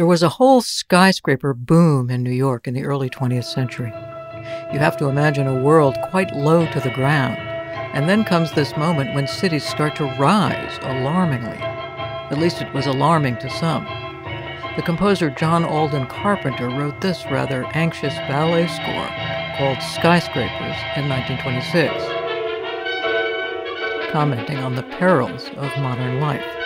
There was a whole skyscraper boom in New York in the early 20th century. You have to imagine a world quite low to the ground. And then comes this moment when cities start to rise alarmingly. At least it was alarming to some. The composer John Alden Carpenter wrote this rather anxious ballet score called Skyscrapers in 1926, commenting on the perils of modern life.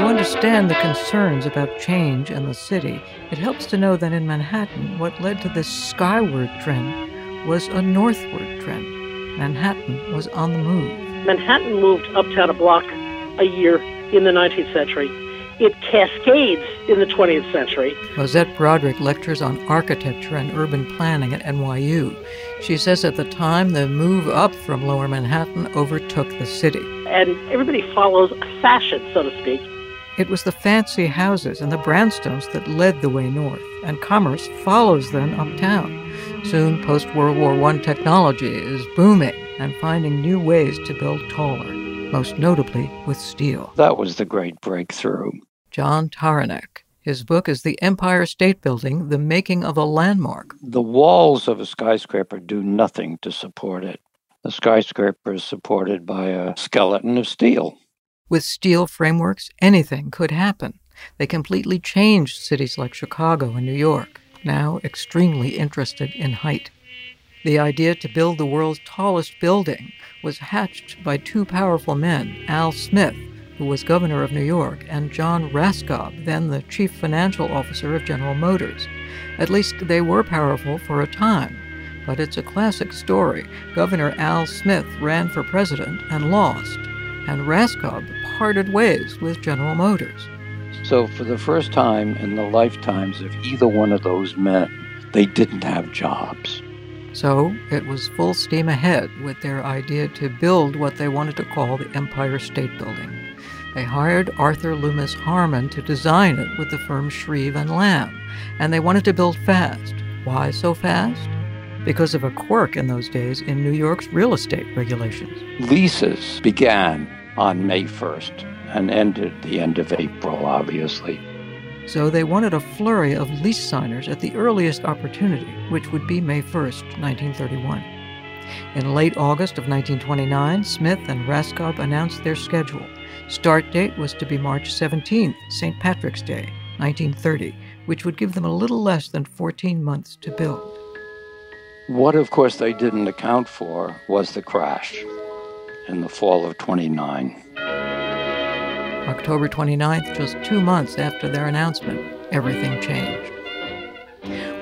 To understand the concerns about change in the city, it helps to know that in Manhattan, what led to this skyward trend was a northward trend. Manhattan was on the move. Manhattan moved uptown a block a year in the 19th century. It cascades in the 20th century. Lizette Broderick lectures on architecture and urban planning at NYU. She says at the time the move up from lower Manhattan overtook the city. And everybody follows fashion, so to speak. It was the fancy houses and the brownstones that led the way north, and commerce follows them uptown. Soon, post World War I technology is booming and finding new ways to build taller, most notably with steel. That was the great breakthrough. John Tauranac. His book is The Empire State Building The Making of a Landmark. The walls of a skyscraper do nothing to support it. The skyscraper is supported by a skeleton of steel. With steel frameworks, anything could happen. They completely changed cities like Chicago and New York, now extremely interested in height. The idea to build the world's tallest building was hatched by two powerful men, Al Smith, who was governor of New York, and John Raskob, then the chief financial officer of General Motors. At least they were powerful for a time. But it's a classic story. Governor Al Smith ran for president and lost, and Raskob parted ways with General Motors. So, for the first time in the lifetimes of either one of those men, they didn't have jobs. So, it was full steam ahead with their idea to build what they wanted to call the Empire State Building. They hired Arthur Loomis Harmon to design it with the firm Shreve and Lamb, and they wanted to build fast. Why so fast? Because of a quirk in those days in New York's real estate regulations. Leases began on May 1st and ended the end of April, obviously. So they wanted a flurry of lease signers at the earliest opportunity, which would be May 1st, 1931. In late August of 1929, Smith and Raskob announced their schedule. Start date was to be March 17th, St. Patrick's Day, 1930, which would give them a little less than 14 months to build. What, of course, they didn't account for was the crash in the fall of 29. October 29th, just two months after their announcement, everything changed.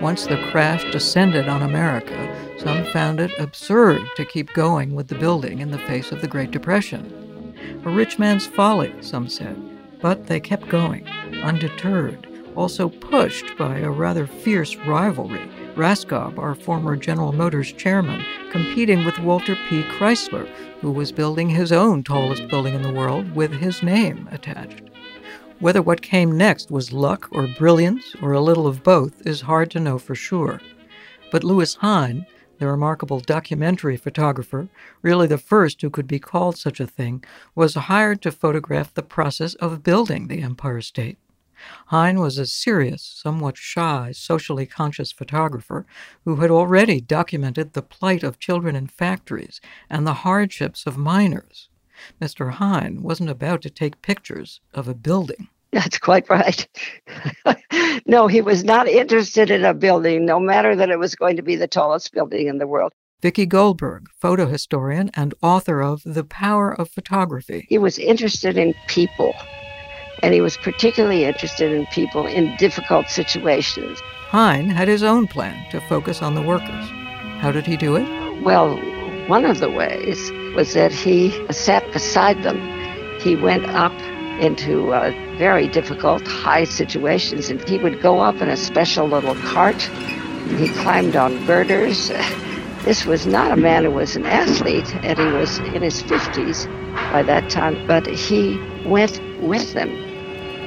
Once the crash descended on America, some found it absurd to keep going with the building in the face of the Great Depression. A rich man's folly, some said, but they kept going, undeterred, also pushed by a rather fierce rivalry. Raskob, our former General Motors chairman, competing with Walter P. Chrysler, who was building his own tallest building in the world with his name attached. Whether what came next was luck or brilliance or a little of both is hard to know for sure. But Lewis Hine, the remarkable documentary photographer, really the first who could be called such a thing, was hired to photograph the process of building the Empire State. Hine was a serious, somewhat shy, socially conscious photographer who had already documented the plight of children in factories and the hardships of miners. Mr. Hine wasn't about to take pictures of a building. That's quite right. no, he was not interested in a building, no matter that it was going to be the tallest building in the world. Vicki Goldberg, photo historian and author of The Power of Photography. He was interested in people and he was particularly interested in people in difficult situations. Hine had his own plan to focus on the workers. How did he do it? Well, one of the ways was that he sat beside them. He went up into uh, very difficult high situations, and he would go up in a special little cart. He climbed on girders. This was not a man who was an athlete, and he was in his 50s by that time, but he went with them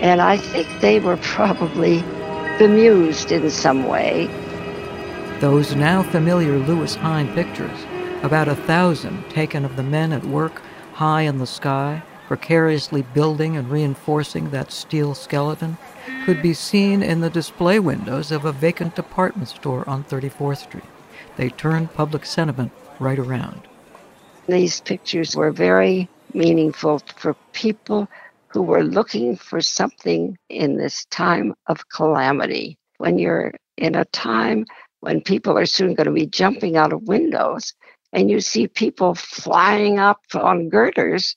and I think they were probably bemused in some way. Those now familiar Lewis Hine pictures, about a thousand taken of the men at work high in the sky, precariously building and reinforcing that steel skeleton, could be seen in the display windows of a vacant department store on 34th Street. They turned public sentiment right around. These pictures were very meaningful for people who were looking for something in this time of calamity. When you're in a time when people are soon going to be jumping out of windows and you see people flying up on girders,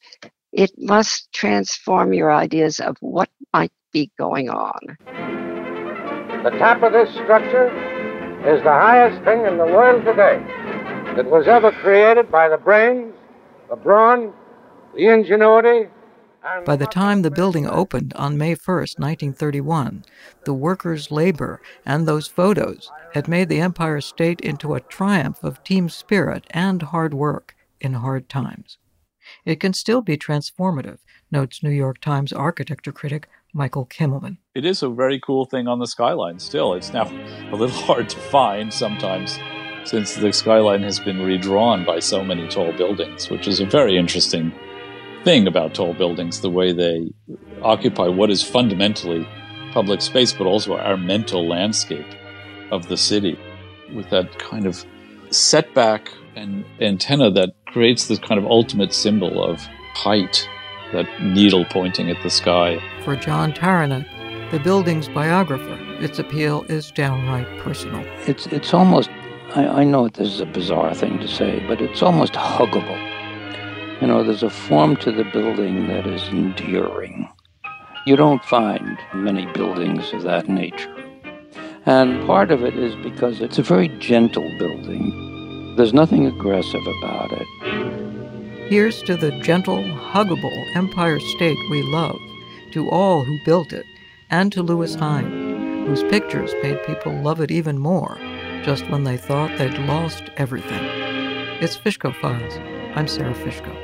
it must transform your ideas of what might be going on. The top of this structure is the highest thing in the world today that was ever created by the brains, the brawn, the ingenuity, by the time the building opened on May 1, 1931, the workers' labor and those photos had made the Empire State into a triumph of team spirit and hard work in hard times. It can still be transformative, notes New York Times architecture critic Michael Kimmelman. It is a very cool thing on the skyline still. It's now a little hard to find sometimes since the skyline has been redrawn by so many tall buildings, which is a very interesting thing about tall buildings, the way they occupy what is fundamentally public space, but also our mental landscape of the city with that kind of setback and antenna that creates this kind of ultimate symbol of height, that needle pointing at the sky. For John Tauranac, the building's biographer, its appeal is downright personal. It's, it's almost, I, I know this is a bizarre thing to say, but it's almost huggable you know, there's a form to the building that is endearing. You don't find many buildings of that nature. And part of it is because it's a very gentle building. There's nothing aggressive about it. Here's to the gentle, huggable Empire State we love, to all who built it, and to Lewis Hine, whose pictures made people love it even more, just when they thought they'd lost everything. It's Fishko Files. I'm Sara Fishko.